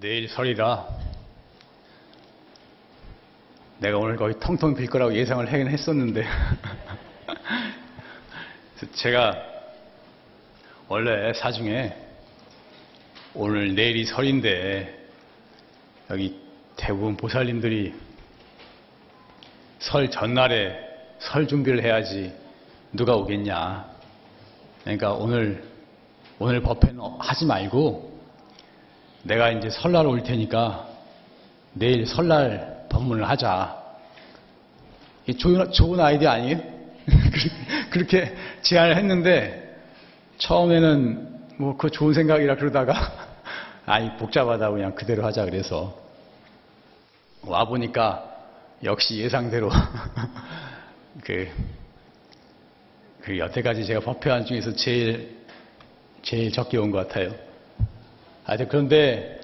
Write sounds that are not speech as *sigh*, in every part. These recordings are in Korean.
내일 설이라 내가 오늘 거의 텅텅 빌 거라고 예상을 하긴 했었는데 *laughs* 제가 원래 사중에 오늘 내일이 설인데 여기 대부분 보살님들이 설 전날에 설 준비를 해야지 누가 오겠냐. 그러니까 오늘 오늘 법회는 하지 말고 내가 이제 설날 올 테니까 내일 설날 법문을 하자. 좋은, 좋은 아이디어 아니에요? *laughs* 그렇게 제안을 했는데 처음에는 뭐 그 좋은 생각이라 그러다가 *laughs* 아이 복잡하다고 그냥 그대로 하자 그래서 와 보니까 역시 예상대로 *laughs* 그, 그 여태까지 제가 법회한 중에서 제일 제일 적게 온 것 같아요. 하여튼 그런데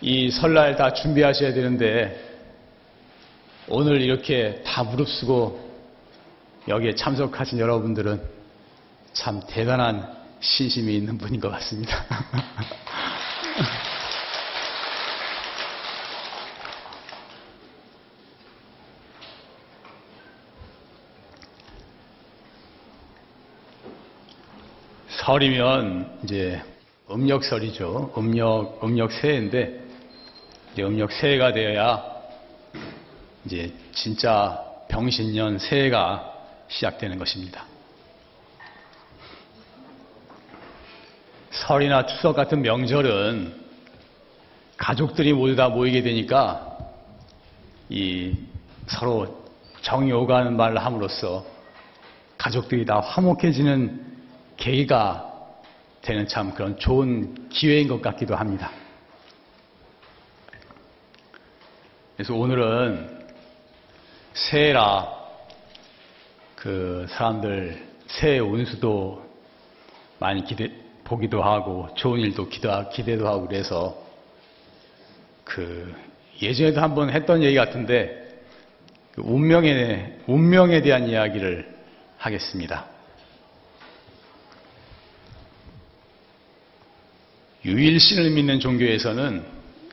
이 설날 다 준비하셔야 되는데 오늘 이렇게 다 무릅쓰고 여기에 참석하신 여러분들은 참 대단한 신심이 있는 분인 것 같습니다. *laughs* 설이면 이제 음력설이죠. 음력 음력 새해인데 이제 음력 새해가 되어야 이제 진짜 병신년 새해가 시작되는 것입니다. 설이나 추석 같은 명절은 가족들이 모두 다 모이게 되니까 이 서로 정이 오가는 말을 함으로써 가족들이 다 화목해지는 계기가 되는 참 그런 좋은 기회인 것 같기도 합니다. 그래서 오늘은 새해라 그 사람들 새해 운수도 많이 기대, 보기도 하고 좋은 일도 기도, 기대도 하고 그래서 그 예전에도 한번 했던 얘기 같은데 그 운명에 운명에 대한 이야기를 하겠습니다. 유일신을 믿는 종교에서는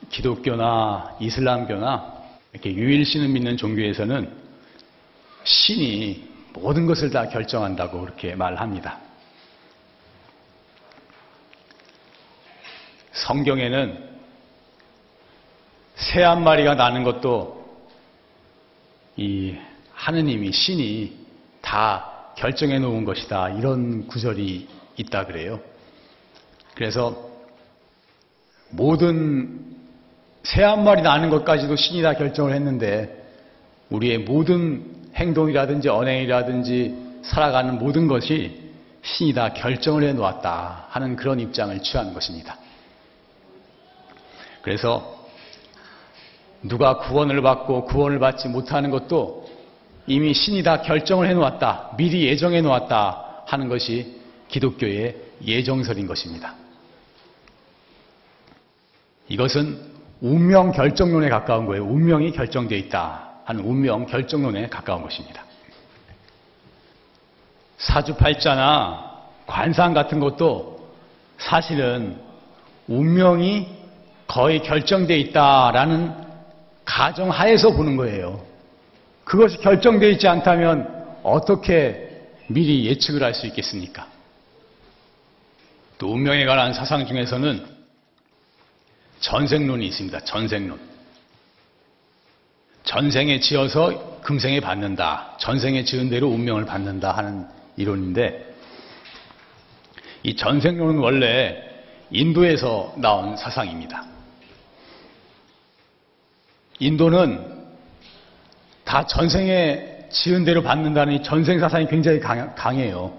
기독교나 이슬람교나 이렇게 유일신을 믿는 종교에서는 신이 모든 것을 다 결정한다고 그렇게 말합니다. 성경에는 새 한 마리가 나는 것도 이 하느님이 신이 다 결정해 놓은 것이다. 이런 구절이 있다 그래요. 그래서 모든 새 한 마리 나는 것까지도 신이 다 결정을 했는데 우리의 모든 행동이라든지 언행이라든지 살아가는 모든 것이 신이 다 결정을 해 놓았다 하는 그런 입장을 취하는 것입니다. 그래서 누가 구원을 받고 구원을 받지 못하는 것도 이미 신이 다 결정을 해 놓았다. 미리 예정해 놓았다 하는 것이 기독교의 예정설인 것입니다. 이것은 운명 결정론에 가까운 거예요. 운명이 결정되어 있다 하는 운명 결정론에 가까운 것입니다. 사주팔자나 관상 같은 것도 사실은 운명이 거의 결정되어 있다라는 가정 하에서 보는 거예요. 그것이 결정되어 있지 않다면 어떻게 미리 예측을 할 수 있겠습니까? 또 운명에 관한 사상 중에서는 전생론이 있습니다. 전생론. 전생에 지어서 금생에 받는다. 전생에 지은 대로 운명을 받는다 하는 이론인데 이 전생론은 원래 인도에서 나온 사상입니다. 인도는 다 전생에 지은 대로 받는다는 이 전생 사상이 굉장히 강, 해요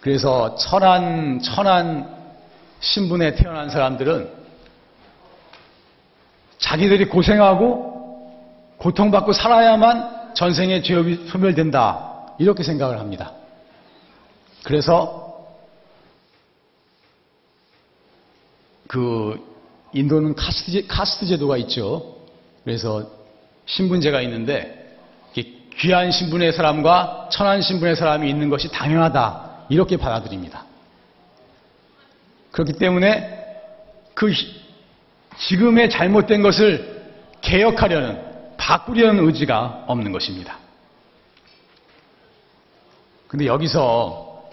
그래서 천한, 천한 신분에 태어난 사람들은 자기들이 고생하고 고통받고 살아야만 전생의 죄업이 소멸된다. 이렇게 생각을 합니다. 그래서 그 인도는 카스트, 카스트 제도가 있죠. 그래서 신분제가 있는데 귀한 신분의 사람과 천한 신분의 사람이 있는 것이 당연하다 이렇게 받아들입니다. 그렇기 때문에 그 지금의 잘못된 것을 개혁하려는, 바꾸려는 의지가 없는 것입니다. 근데 여기서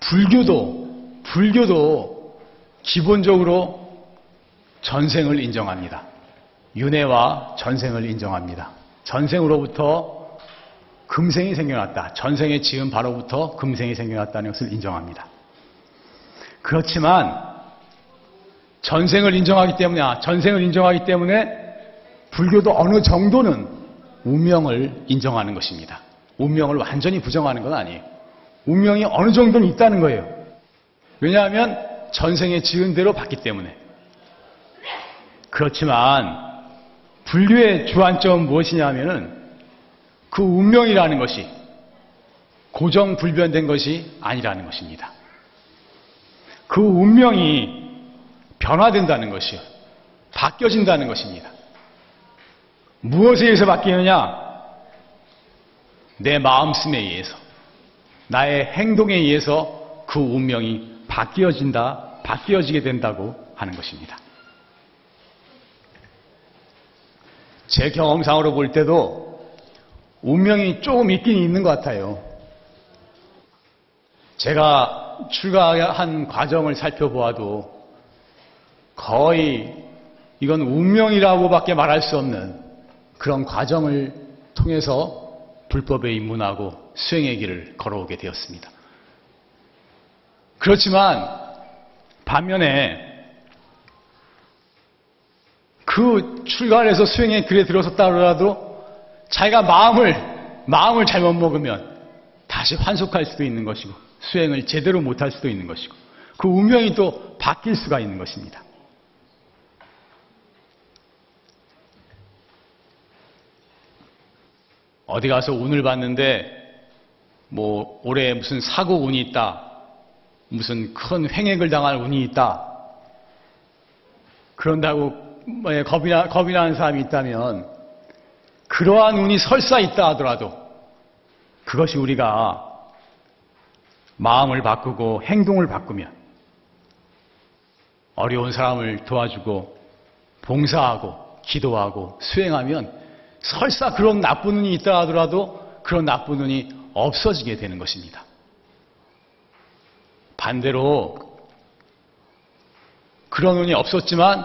불교도, 불교도 기본적으로 전생을 인정합니다. 윤회와 전생을 인정합니다. 전생으로부터 금생이 생겨났다. 전생의 지은 바로부터 금생이 생겨났다는 것을 인정합니다. 그렇지만 전생을 인정하기 때문에 아, 전생을 인정하기 때문에 불교도 어느 정도는 운명을 인정하는 것입니다. 운명을 완전히 부정하는 건 아니에요. 운명이 어느 정도는 있다는 거예요. 왜냐하면 전생에 지은 대로 봤기 때문에. 그렇지만 불교의 주안점은 무엇이냐면은 그 운명이라는 것이 고정불변된 것이 아니라는 것입니다. 그 운명이 변화된다는 것이요. 바뀌어진다는 것입니다. 무엇에 의해서 바뀌느냐? 내 마음씀에 의해서, 나의 행동에 의해서 그 운명이 바뀌어진다, 바뀌어지게 된다고 하는 것입니다. 제 경험상으로 볼 때도 운명이 조금 있긴 있는 것 같아요. 제가 출가한 과정을 살펴보아도 거의 이건 운명이라고밖에 말할 수 없는 그런 과정을 통해서 불법에 입문하고 수행의 길을 걸어오게 되었습니다. 그렇지만 반면에 그 출가해서 수행의 길에 들어섰다 하더라도 자기가 마음을 마음을 잘못 먹으면 다시 환속할 수도 있는 것이고 수행을 제대로 못할 수도 있는 것이고 그 운명이 또 바뀔 수가 있는 것입니다. 어디 가서 운을 봤는데 뭐 올해 무슨 사고 운이 있다. 무슨 큰 횡액을 당할 운이 있다. 그런다고 뭐 겁이, 나, 겁이 나는 사람이 있다면 그러한 운이 설사 있다 하더라도 그것이 우리가 마음을 바꾸고 행동을 바꾸면 어려운 사람을 도와주고 봉사하고 기도하고 수행하면 설사 그런 나쁜 운이 있다 하더라도 그런 나쁜 운이 없어지게 되는 것입니다. 반대로 그런 운이 없었지만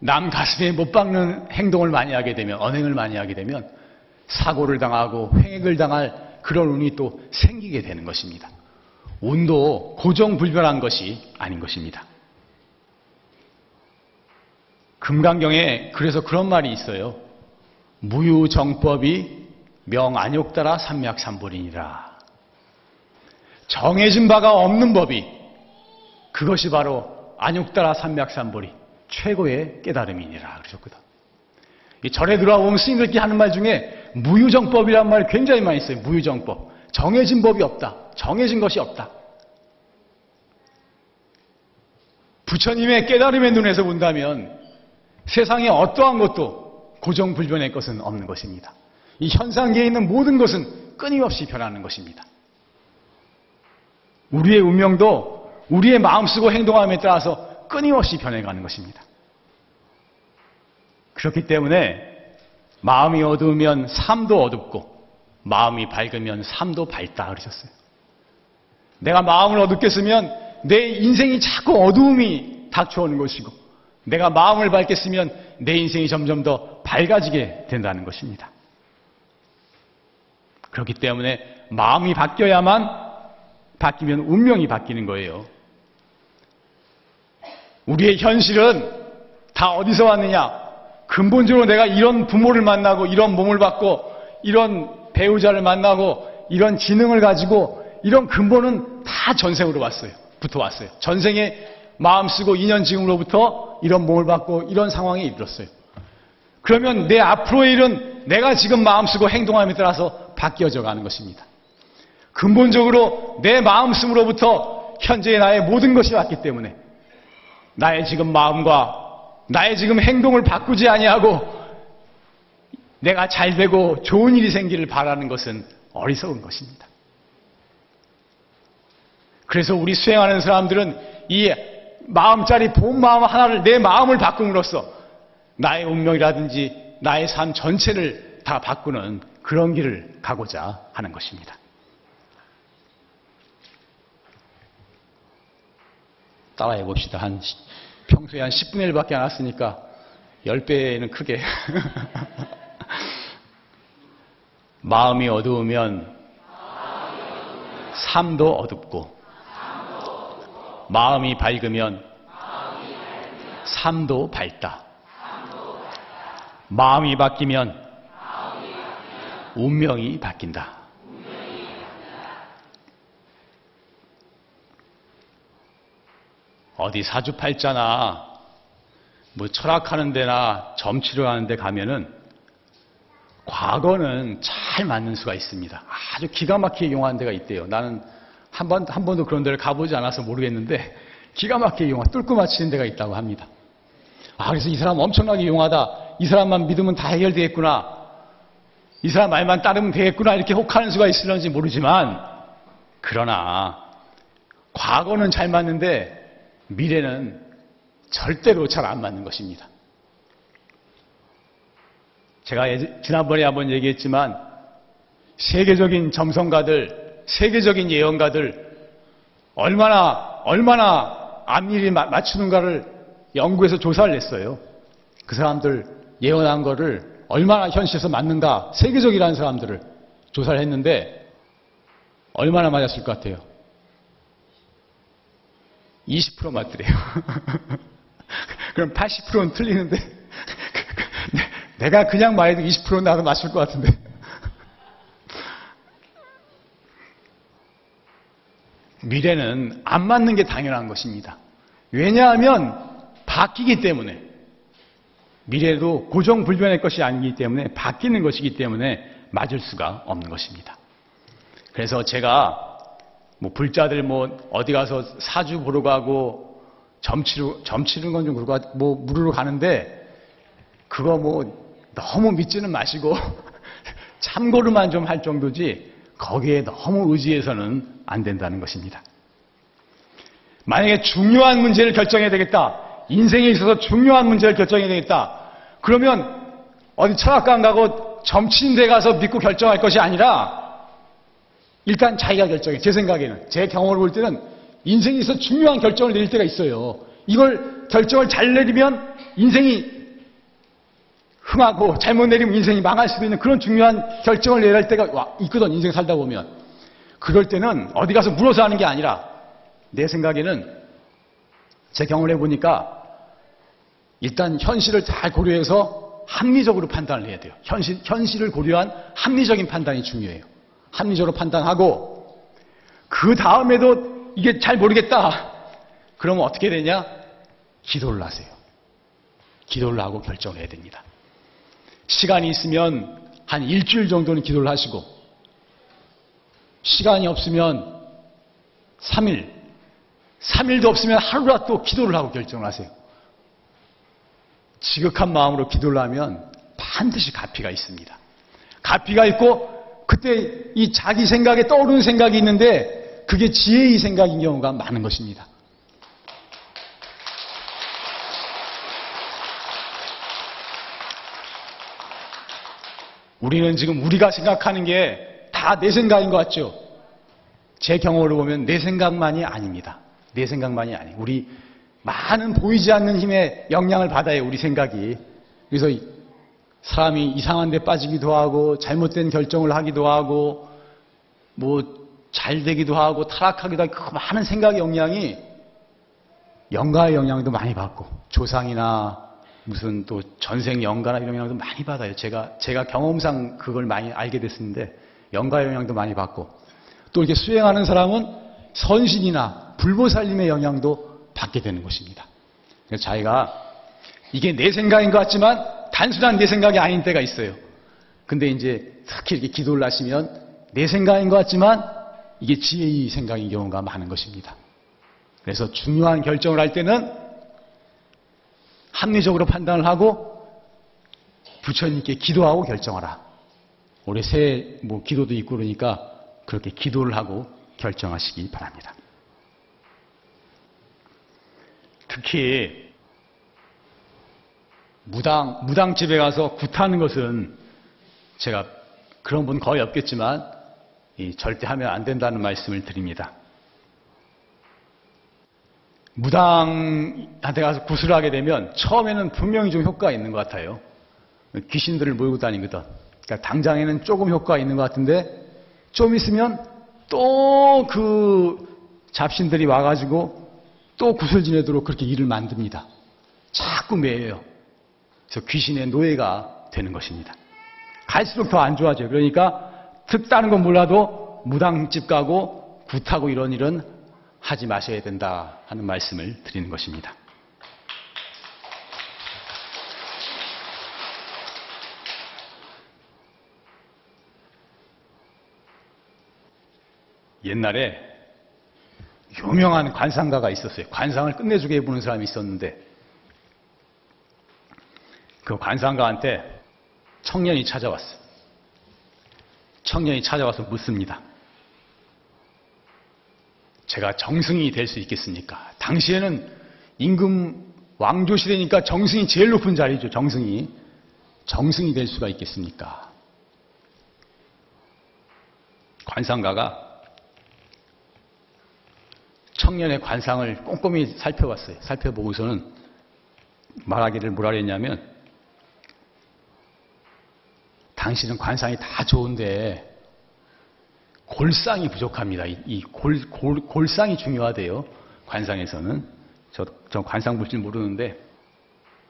남 가슴에 못 박는 행동을 많이 하게 되면 언행을 많이 하게 되면 사고를 당하고 횡액을 당할 그런 운이 또 생기게 되는 것입니다. 운도 고정불변한 것이 아닌 것입니다. 금강경에 그래서 그런 말이 있어요. 무유정법이 명안욕 따라 삼맥삼불이니라. 정해진 바가 없는 법이 그것이 바로 안욕 따라 삼맥삼불이 최고의 깨달음이니라 그러셨거든. 이 절에 들어와보면 스님들끼리 하는 말 중에 무유정법이란 말이 굉장히 많이 있어요. 무유정법. 정해진 법이 없다. 정해진 것이 없다. 부처님의 깨달음의 눈에서 본다면 세상에 어떠한 것도 고정불변의 것은 없는 것입니다. 이 현상계에 있는 모든 것은 끊임없이 변하는 것입니다. 우리의 운명도 우리의 마음 쓰고 행동함에 따라서 끊임없이 변해가는 것입니다. 그렇기 때문에 마음이 어두우면 삶도 어둡고 마음이 밝으면 삶도 밝다 그러셨어요. 내가 마음을 어둡게 쓰면 내 인생이 자꾸 어두움이 닥쳐오는 것이고 내가 마음을 밝게 쓰면 내 인생이 점점 더 밝아지게 된다는 것입니다. 그렇기 때문에 마음이 바뀌어야만 바뀌면 운명이 바뀌는 거예요. 우리의 현실은 다 어디서 왔느냐? 근본적으로 내가 이런 부모를 만나고 이런 몸을 받고 이런 배우자를 만나고 이런 지능을 가지고 이런 근본은 다 전생으로 왔어요. 붙어 왔어요. 전생에 마음 쓰고 인연 지음으로부터 이런 몸을 받고 이런 상황에 이르렀어요. 그러면 내 앞으로의 일은 내가 지금 마음 쓰고 행동함에 따라서 바뀌어져 가는 것입니다. 근본적으로 내 마음 쓰므로부터 현재의 나의 모든 것이 왔기 때문에 나의 지금 마음과 나의 지금 행동을 바꾸지 아니하고 내가 잘 되고 좋은 일이 생기를 바라는 것은 어리석은 것입니다. 그래서 우리 수행하는 사람들은 이 마음짜리 본 마음 하나를 내 마음을 바꿈으로써 나의 운명이라든지 나의 삶 전체를 다 바꾸는 그런 길을 가고자 하는 것입니다. 따라해 봅시다. 한 시- 평소에 한 10분의 1밖에 안 왔으니까 10배는 크게. *laughs* 마음이 어두우면 삶도 어둡고 마음이 밝으면 삶도 밝다. 마음이 바뀌면 운명이 바뀐다. 어디 사주팔자나 뭐 철학하는 데나 점치러 가는 데 가면은 과거는 잘 맞는 수가 있습니다. 아주 기가 막히게 용한 데가 있대요. 나는 한 번, 한 번도 그런 데를 가보지 않아서 모르겠는데 기가 막히게 용한, 뚫고 맞히는 데가 있다고 합니다. 아, 그래서 이 사람 엄청나게 용하다. 이 사람만 믿으면 다 해결되겠구나. 이 사람 말만 따르면 되겠구나. 이렇게 혹하는 수가 있을런지 모르지만, 그러나, 과거는 잘 맞는데, 미래는 절대로 잘 안 맞는 것입니다. 제가 예- 지난번에 한번 얘기했지만 세계적인 점성가들, 세계적인 예언가들 얼마나 얼마나 앞일이 마- 맞추는가를 연구해서 조사를 했어요. 그 사람들 예언한 거를 얼마나 현실에서 맞는가 세계적이라는 사람들을 조사를 했는데 얼마나 맞았을 것 같아요? 20% 맞더래요. *laughs* 그럼 80%는 틀리는데 *laughs* 내가 그냥 말해도 20% 나도 맞출 것 같은데. 미래는 안 맞는 게 당연한 것입니다. 왜냐하면 바뀌기 때문에 미래도 고정불변의 것이 아니기 때문에 바뀌는 것이기 때문에 맞을 수가 없는 것입니다. 그래서 제가 뭐 불자들 뭐 어디 가서 사주 보러 가고 점치러 점치는 건 좀 그렇고 뭐 물으러 가는데 그거 뭐 너무 믿지는 마시고 *laughs* 참고로만 좀 할 정도지 거기에 너무 의지해서는 안 된다는 것입니다. 만약에 중요한 문제를 결정해야 되겠다. 인생에 있어서 중요한 문제를 결정해야 되겠다. 그러면 어디 철학관 가고 점치는 데 가서 믿고 결정할 것이 아니라 일단 자기가 결정해. 제 생각에는. 제 경험을 볼 때는 인생에 있어서 중요한 결정을 내릴 때가 있어요. 이걸 결정을 잘 내리면 인생이 흥하고 잘못 내리면 인생이 망할 수도 있는 그런 중요한 결정을 내릴 때가 와- 있거든. 인생 살다 보면. 그럴 때는 어디 가서 물어서 하는 게 아니라 내 생각에는 제 경험을 해보니까 일단 현실을 잘 고려해서 합리적으로 판단을 해야 돼요. 현실, 현실을 고려한 합리적인 판단이 중요해요. 합리적으로 판단하고 그 다음에도 이게 잘 모르겠다. 그러면 어떻게 되냐? 기도를 하세요. 기도를 하고 결정을 해야 됩니다. 시간이 있으면 한 일주일 정도는 기도를 하시고 시간이 없으면 3일, 3일도 없으면 하루라도 기도를 하고 결정을 하세요. 지극한 마음으로 기도를 하면 반드시 가피가 있습니다. 가피가 있고 그때 이 자기 생각에 떠오르는 생각이 있는데 그게 지혜의 생각인 경우가 많은 것입니다. 우리는 지금 우리가 생각하는 게 다 내 생각인 것 같죠? 제 경험으로 보면 내 생각만이 아닙니다. 내 생각만이 아니. 우리 많은 보이지 않는 힘의 영향을 받아요. 우리 생각이. 그래서 이- 사람이 이상한 데 빠지기도 하고 잘못된 결정을 하기도 하고 뭐 잘 되기도 하고 타락하기도 하고 그 많은 생각의 영향이 영가의 영향도 많이 받고 조상이나 무슨 또 전생 영가나 이런 영향도 많이 받아요. 제가 제가 경험상 그걸 많이 알게 됐었는데 영가의 영향도 많이 받고 또 이렇게 수행하는 사람은 선신이나 불보살님의 영향도 받게 되는 것입니다. 그래서 자기가 이게 내 생각인 것 같지만 단순한 내 생각이 아닌 때가 있어요. 근데 이제 특히 이렇게 기도를 하시면 내 생각인 것 같지만 이게 지혜의 생각인 경우가 많은 것입니다. 그래서 중요한 결정을 할 때는 합리적으로 판단을 하고 부처님께 기도하고 결정하라. 올해 새해 뭐 기도도 있고 그러니까 그렇게 기도를 하고 결정하시기 바랍니다. 특히 무당 무당집에 가서 굿하는 것은 제가 그런 분 거의 없겠지만 이 절대 하면 안 된다는 말씀을 드립니다. 무당한테 가서 굿을 하게 되면 처음에는 분명히 좀 효과가 있는 것 같아요. 귀신들을 몰고 다니거든. 그러니까 당장에는 조금 효과가 있는 것 같은데 좀 있으면 또 그 잡신들이 와가지고 또 굿을 지내도록 그렇게 일을 만듭니다. 자꾸 매여요. 그래서 귀신의 노예가 되는 것입니다. 갈수록 더 안 좋아져요. 그러니까 특다는 건 몰라도 무당집 가고 굿하고 이런 일은 하지 마셔야 된다 하는 말씀을 드리는 것입니다. 옛날에 유명한 관상가가 있었어요. 관상을 끝내주게 해보는 사람이 있었는데 그 관상가한테 청년이 찾아왔어. 청년이 찾아와서 묻습니다. 제가 정승이 될 수 있겠습니까? 당시에는 임금 왕조 시대니까 정승이 제일 높은 자리죠. 정승이. 정승이 될 수가 있겠습니까? 관상가가 청년의 관상을 꼼꼼히 살펴봤어요. 살펴보고서는 말하기를 뭐라 그랬냐면 당신은 관상이 다 좋은데 골상이 부족합니다. 이, 이 골, 골, 골상이 중요하대요. 관상에서는. 저, 저 관상 볼 줄 모르는데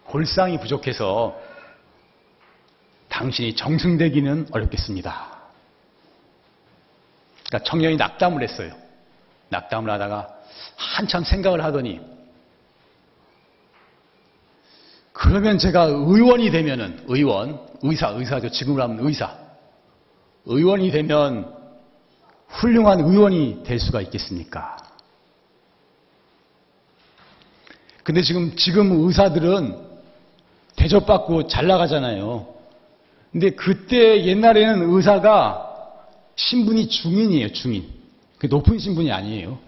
골상이 부족해서 당신이 정승되기는 어렵겠습니다. 그러니까 청년이 낙담을 했어요. 낙담을 하다가 한참 생각을 하더니 그러면 제가 의원이 되면은 의원, 의사, 의사죠. 지금으로 하면 의사. 의원이 되면 훌륭한 의원이 될 수가 있겠습니까? 근데 지금, 지금 의사들은 대접받고 잘 나가잖아요. 근데 그때 옛날에는 의사가 신분이 중인이에요, 중인. 그 높은 신분이 아니에요.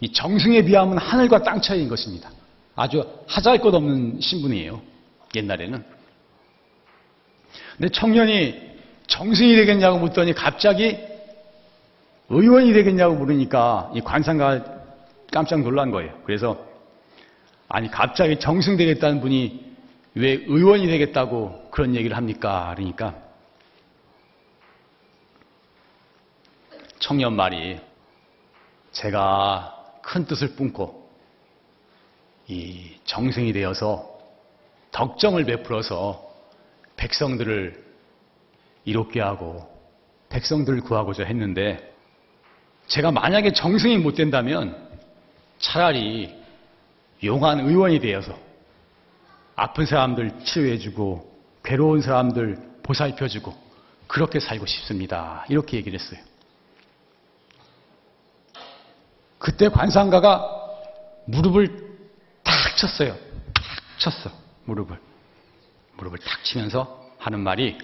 이 정승에 비하면 하늘과 땅 차이인 것입니다. 아주 하잘 것 없는 신분이에요. 옛날에는. 근데 청년이 정승이 되겠냐고 묻더니 갑자기 의원이 되겠냐고 물으니까 이 관상가 깜짝 놀란 거예요. 그래서 아니 갑자기 정승 되겠다는 분이 왜 의원이 되겠다고 그런 얘기를 합니까? 그러니까 청년 말이 제가 큰 뜻을 뿜고 이 정승이 되어서 덕정을 베풀어서 백성들을 이롭게 하고 백성들을 구하고자 했는데 제가 만약에 정승이 못 된다면 차라리 용한 의원이 되어서 아픈 사람들 치료해주고 괴로운 사람들 보살펴주고 그렇게 살고 싶습니다. 이렇게 얘기를 했어요. 그때 관상가가 무릎을 탁 쳤어요. 탁 쳤어. 무릎을. 무릎을 탁 치면서 하는 말이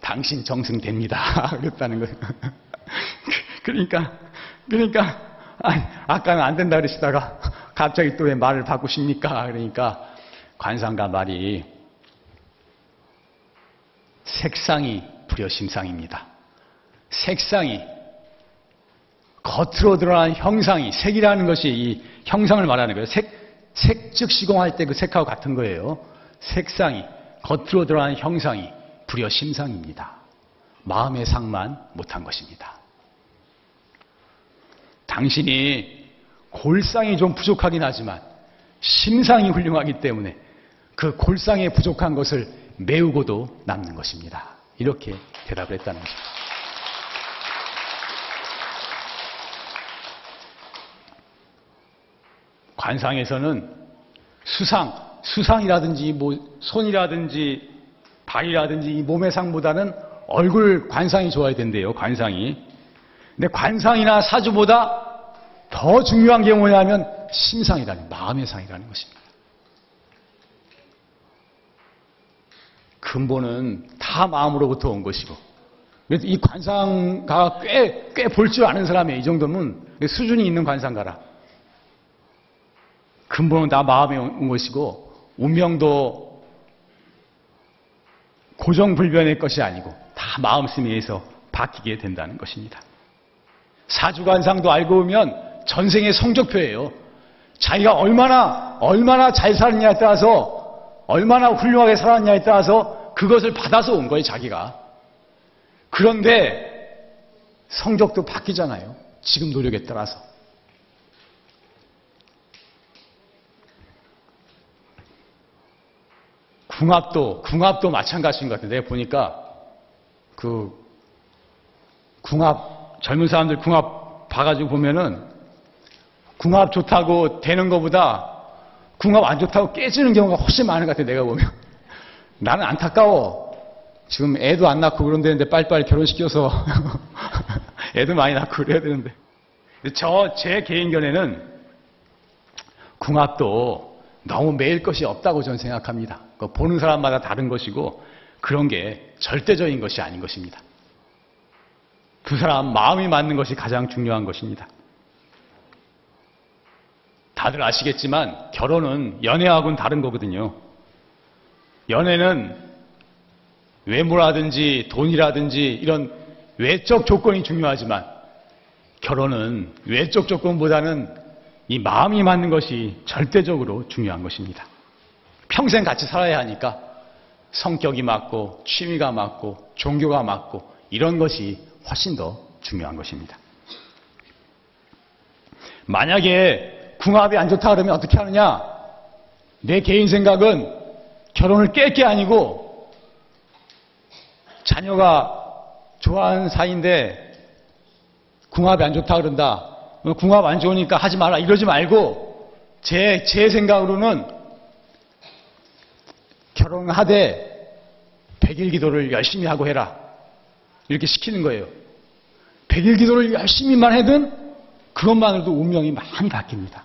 당신 정승됩니다. *laughs* 그랬다는 거예요. 그러니까, 그러니까, 아, 까는 안 된다 그러시다가 갑자기 또 왜 말을 바꾸십니까? 그러니까 관상가 말이 색상이 불여심상입니다. 색상이 겉으로 드러난 형상이 색이라는 것이 이 형상을 말하는 거예요. 색, 색즉 시공할 때 그 색하고 같은 거예요. 색상이 겉으로 드러난 형상이 불여심상입니다. 마음의 상만 못한 것입니다. 당신이 골상이 좀 부족하긴 하지만 심상이 훌륭하기 때문에 그 골상에 부족한 것을 메우고도 남는 것입니다. 이렇게 대답을 했다는 거죠. 관상에서는 수상, 수상이라든지 뭐 손이라든지 발이라든지 이 몸의 상보다는 얼굴 관상이 좋아야 된대요. 관상이. 근데 관상이나 사주보다 더 중요한 게 뭐냐면 심상이라는 마음의 상이라는 것입니다. 근본은 다 마음으로부터 온 것이고 이 관상가가 꽤 꽤 볼 줄 아는 사람이에요. 이 정도면 수준이 있는 관상가라. 근본은 다 마음에 온 것이고 운명도 고정불변의 것이 아니고 다 마음씀에 의해서 바뀌게 된다는 것입니다. 사주관상도 알고 보면 전생의 성적표예요. 자기가 얼마나 얼마나 잘 살았냐에 따라서 얼마나 훌륭하게 살았냐에 따라서 그것을 받아서 온 거예요, 자기가. 그런데 성적도 바뀌잖아요. 지금 노력에 따라서. 궁합도 궁합도 마찬가지인 것 같아요. 내가 보니까 그 궁합 젊은 사람들 궁합 봐가지고 보면은 궁합 좋다고 되는 것보다 궁합 안 좋다고 깨지는 경우가 훨씬 많은 것 같아요. 내가 보면 *laughs* 나는 안타까워. 지금 애도 안 낳고 그런데는데 빨리빨리 결혼시켜서 *laughs* 애도 많이 낳고 그래야 되는데 저 제 개인 견해는 궁합도 너무 매일 것이 없다고 저는 생각합니다. 그 보는 사람마다 다른 것이고 그런 게 절대적인 것이 아닌 것입니다. 두 사람 마음이 맞는 것이 가장 중요한 것입니다. 다들 아시겠지만 결혼은 연애하고는 다른 거거든요. 연애는 외모라든지 돈이라든지 이런 외적 조건이 중요하지만 결혼은 외적 조건보다는 이 마음이 맞는 것이 절대적으로 중요한 것입니다. 평생 같이 살아야 하니까 성격이 맞고 취미가 맞고 종교가 맞고 이런 것이 훨씬 더 중요한 것입니다. 만약에 궁합이 안 좋다 그러면 어떻게 하느냐? 내 개인 생각은 결혼을 깰 게 아니고 자녀가 좋아하는 사이인데 궁합이 안 좋다 그런다. 궁합 안 좋으니까 하지 마라. 이러지 말고 제, 제 생각으로는 결혼하되 백일 기도를 열심히 하고 해라. 이렇게 시키는 거예요. 백일 기도를 열심히만 해든 그것만으로도 운명이 많이 바뀝니다.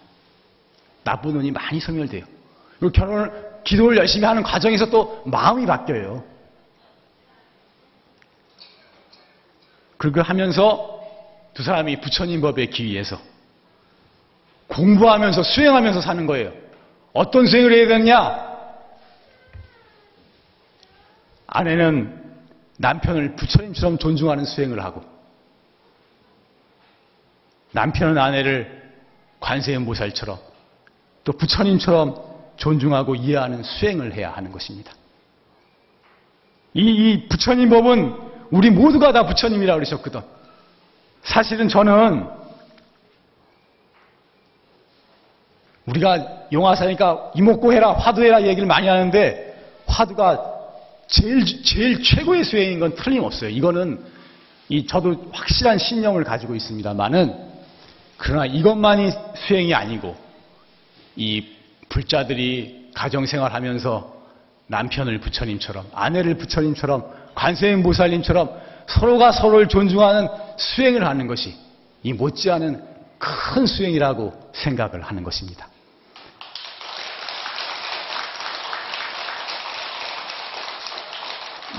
나쁜 운이 많이 소멸돼요. 그리고 결혼을, 기도를 열심히 하는 과정에서 또 마음이 바뀌어요. 그걸 하면서 두 사람이 부처님 법에 기위해서 공부하면서 수행하면서 사는 거예요. 어떤 수행을 해야 되느냐? 아내는 남편을 부처님처럼 존중하는 수행을 하고 남편은 아내를 관세음보살처럼 또 부처님처럼 존중하고 이해하는 수행을 해야 하는 것입니다. 이, 이 부처님 법은 우리 모두가 다 부처님이라 고 그러셨거든. 사실은 저는 우리가 용화사니까 이목고 해라, 화두해라 얘기를 많이 하는데 화두가 제일, 제일 최고의 수행인 건 틀림없어요. 이거는 이 저도 확실한 신념을 가지고 있습니다만은 그러나 이것만이 수행이 아니고 이 불자들이 가정생활 하면서 남편을 부처님처럼 아내를 부처님처럼 관세음 보살님처럼 서로가 서로를 존중하는 수행을 하는 것이 이 못지않은 큰 수행이라고 생각을 하는 것입니다.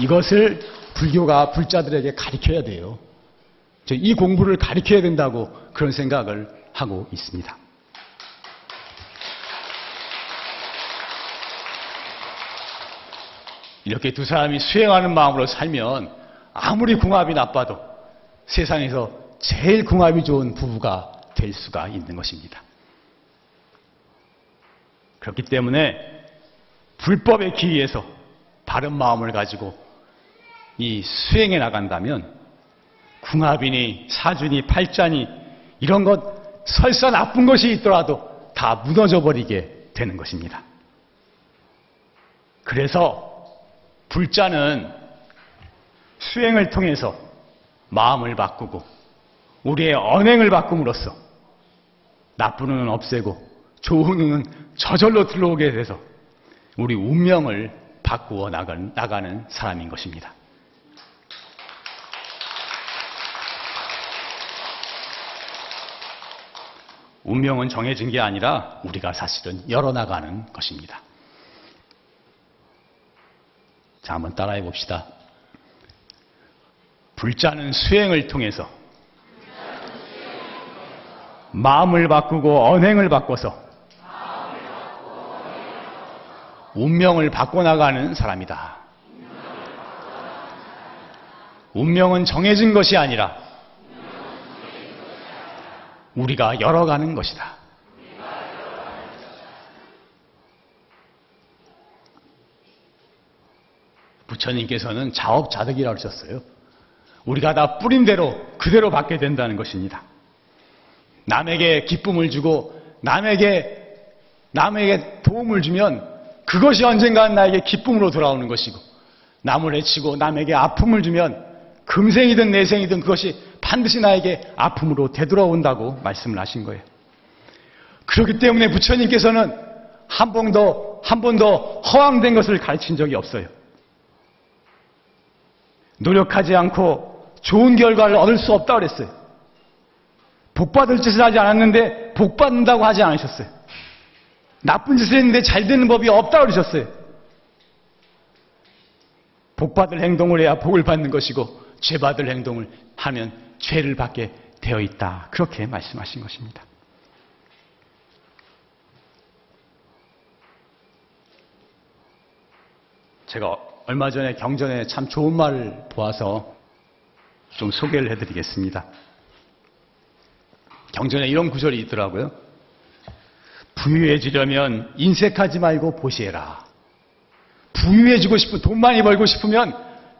이것을 불교가 불자들에게 가르쳐야 돼요. 이 공부를 가르쳐야 된다고 그런 생각을 하고 있습니다. 이렇게 두 사람이 수행하는 마음으로 살면 아무리 궁합이 나빠도 세상에서 제일 궁합이 좋은 부부가 될 수가 있는 것입니다. 그렇기 때문에 불법에 기의해서 바른 마음을 가지고 이 수행해 나간다면 궁합이니 사주니 팔자니 이런 것 설사 나쁜 것이 있더라도 다 무너져 버리게 되는 것입니다. 그래서 불자는 수행을 통해서 마음을 바꾸고 우리의 언행을 바꿈으로써 나쁜 운은 없애고 좋은 운은 저절로 들어오게 돼서 우리 운명을 바꾸어 나가는 사람인 것입니다. 운명은 정해진 게 아니라 우리가 사실은 열어나가는 것입니다. 자, 한번 따라해 봅시다. 불자는 수행을 통해서 마음을 바꾸고 언행을 바꿔서 운명을 바꿔나가는 사람이다. 운명은 정해진 것이 아니라 우리가 열어가는 것이다. 부처님께서는 자업자득이라고 하셨어요. 우리가 다 뿌린 대로 그대로 받게 된다는 것입니다. 남에게 기쁨을 주고 남에게 남에게 도움을 주면 그것이 언젠가 나에게 기쁨으로 돌아오는 것이고 남을 해치고 남에게 아픔을 주면 금생이든 내생이든 그것이 반드시 나에게 아픔으로 되돌아온다고 말씀을 하신 거예요. 그렇기 때문에 부처님께서는 한 번도 한 번도 허황된 것을 가르친 적이 없어요. 노력하지 않고 좋은 결과를 얻을 수 없다고 그랬어요. 복 받을 짓을 하지 않았는데 복 받는다고 하지 않으셨어요. 나쁜 짓을 했는데 잘 되는 법이 없다고 그러셨어요. 복 받을 행동을 해야 복을 받는 것이고 죄 받을 행동을 하면 죄를 받게 되어 있다. 그렇게 말씀하신 것입니다. 제가 얼마 전에 경전에 참 좋은 말을 보아서 좀 소개를 해드리겠습니다. 경전에 이런 구절이 있더라고요. 부유해지려면 인색하지 말고 보시해라. 부유해지고 싶은 돈 많이 벌고 싶으면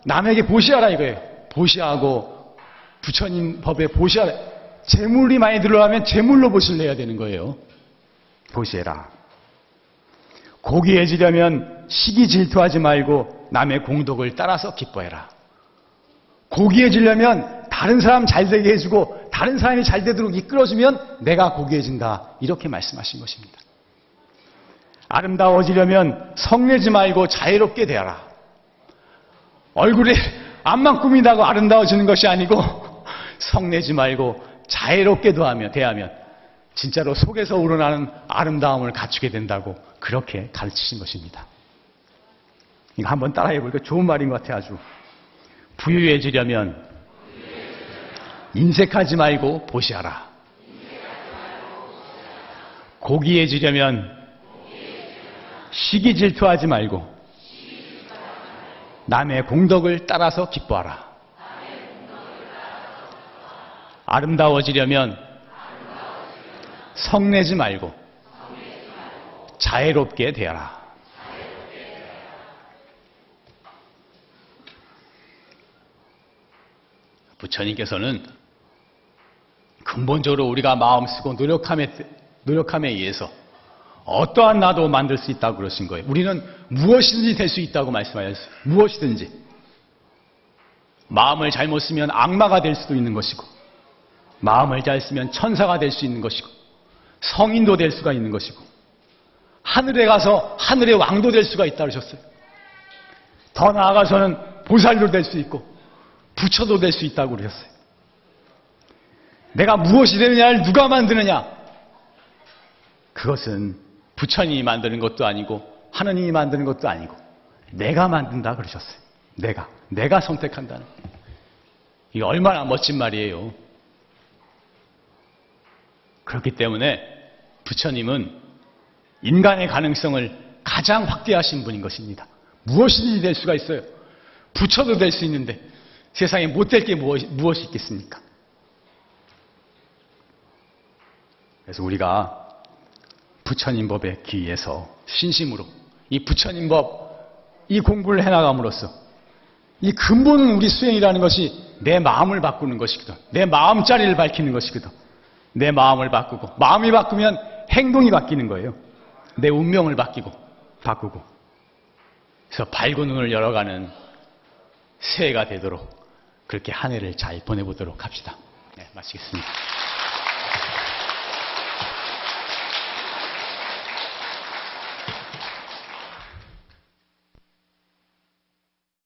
남에게 보시하라 이거예요. 보시하고 부처님 법에 보시하라. 재물이 많이 들어가면 재물로 보시를 내야 되는 거예요. 보시해라. 고귀해지려면 시기 질투하지 말고 남의 공덕을 따라서 기뻐해라. 고귀해지려면 다른 사람 잘 되게 해주고 다른 사람이 잘 되도록 이끌어주면 내가 고귀해진다. 이렇게 말씀하신 것입니다. 아름다워지려면 성내지 말고 자유롭게 되어라. 얼굴에 앞만 꾸민다고 아름다워지는 것이 아니고 성내지 말고 자유롭게 도하며 대하면 진짜로 속에서 우러나는 아름다움을 갖추게 된다고 그렇게 가르치신 것입니다. 이거 한번 따라해 보니까 좋은 말인 것 같아요, 아주. 부유해지려면 인색하지 말고 보시하라. 고귀해지려면 시기 질투하지 말고 남의 공덕을 따라서 기뻐하라. 아름다워지려면 성내지 말고 자애롭게 대하라. 부처님께서는 근본적으로 우리가 마음 쓰고 노력함에, 노력함에 의해서 어떠한 나도 만들 수 있다고 그러신 거예요. 우리는 무엇이든지 될 수 있다고 말씀하셨어요. 무엇이든지. 마음을 잘못 쓰면 악마가 될 수도 있는 것이고, 마음을 잘 쓰면 천사가 될 수 있는 것이고, 성인도 될 수가 있는 것이고, 하늘에 가서 하늘의 왕도 될 수가 있다 그러셨어요. 더 나아가서는 보살도 될 수 있고, 부처도 될 수 있다고 그러셨어요. 내가 무엇이 되느냐를 누가 만드느냐? 그것은 부처님이 만드는 것도 아니고 하느님이 만드는 것도 아니고 내가 만든다 그러셨어요. 내가. 내가 선택한다는. 이게 얼마나 멋진 말이에요. 그렇기 때문에 부처님은 인간의 가능성을 가장 확대하신 분인 것입니다. 무엇이든지 될 수가 있어요. 부처도 될 수 있는데 세상에 못될 게 무엇이 있겠습니까? 그래서 우리가 부처님 법에 기해서 신심으로 이 부처님 법 이 공부를 해나감으로써 이 근본 우리 수행이라는 것이 내 마음을 바꾸는 것이거든. 내 마음자리를 밝히는 것이거든. 내 마음을 바꾸고 마음이 바꾸면 행동이 바뀌는 거예요. 내 운명을 바뀌고 바꾸고 그래서 밝은 눈을 열어가는 새해가 되도록 그렇게 한 해를 잘 보내보도록 합시다. 네, 마치겠습니다.